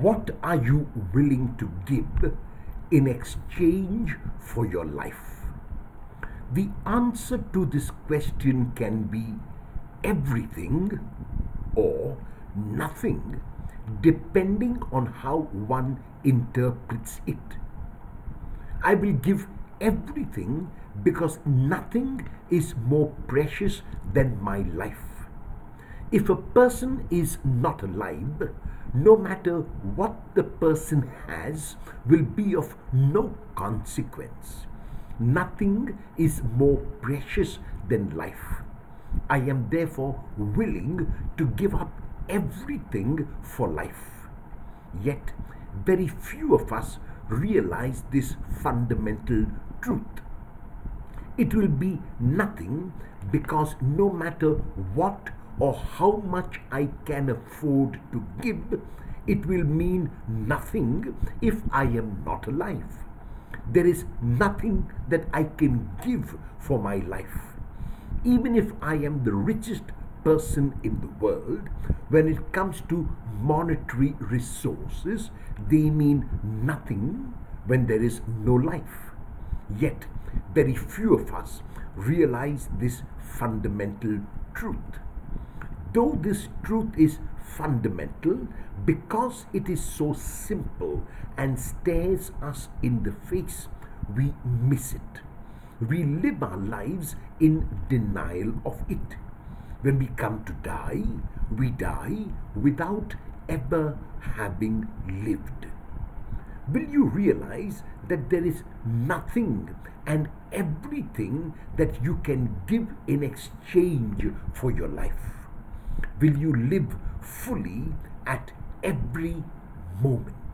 What are you willing to give in exchange for your life? The answer to this question can be everything or nothing, depending on how one interprets it. I will give everything because nothing is more precious than my life. If a person is not alive, no matter what the person has will be of no consequence. Nothing is more precious than life. I am therefore willing to give up everything for life. Yet, very few of us realize this fundamental truth. It will be nothing because no matter what or how much I can afford to give, it will mean nothing if I am not alive. There is nothing that I can give for my life. Even if I am the richest person in the world, when it comes to monetary resources, they mean nothing when there is no life. Yet, very few of us realize this fundamental truth though this truth is fundamental, because it is so simple and stares us in the face, we miss it. We live our lives in denial of it. When we come to die, we die without ever having lived. Will you realize that there is nothing and everything that you can give in exchange for your life? Will you live fully at every moment.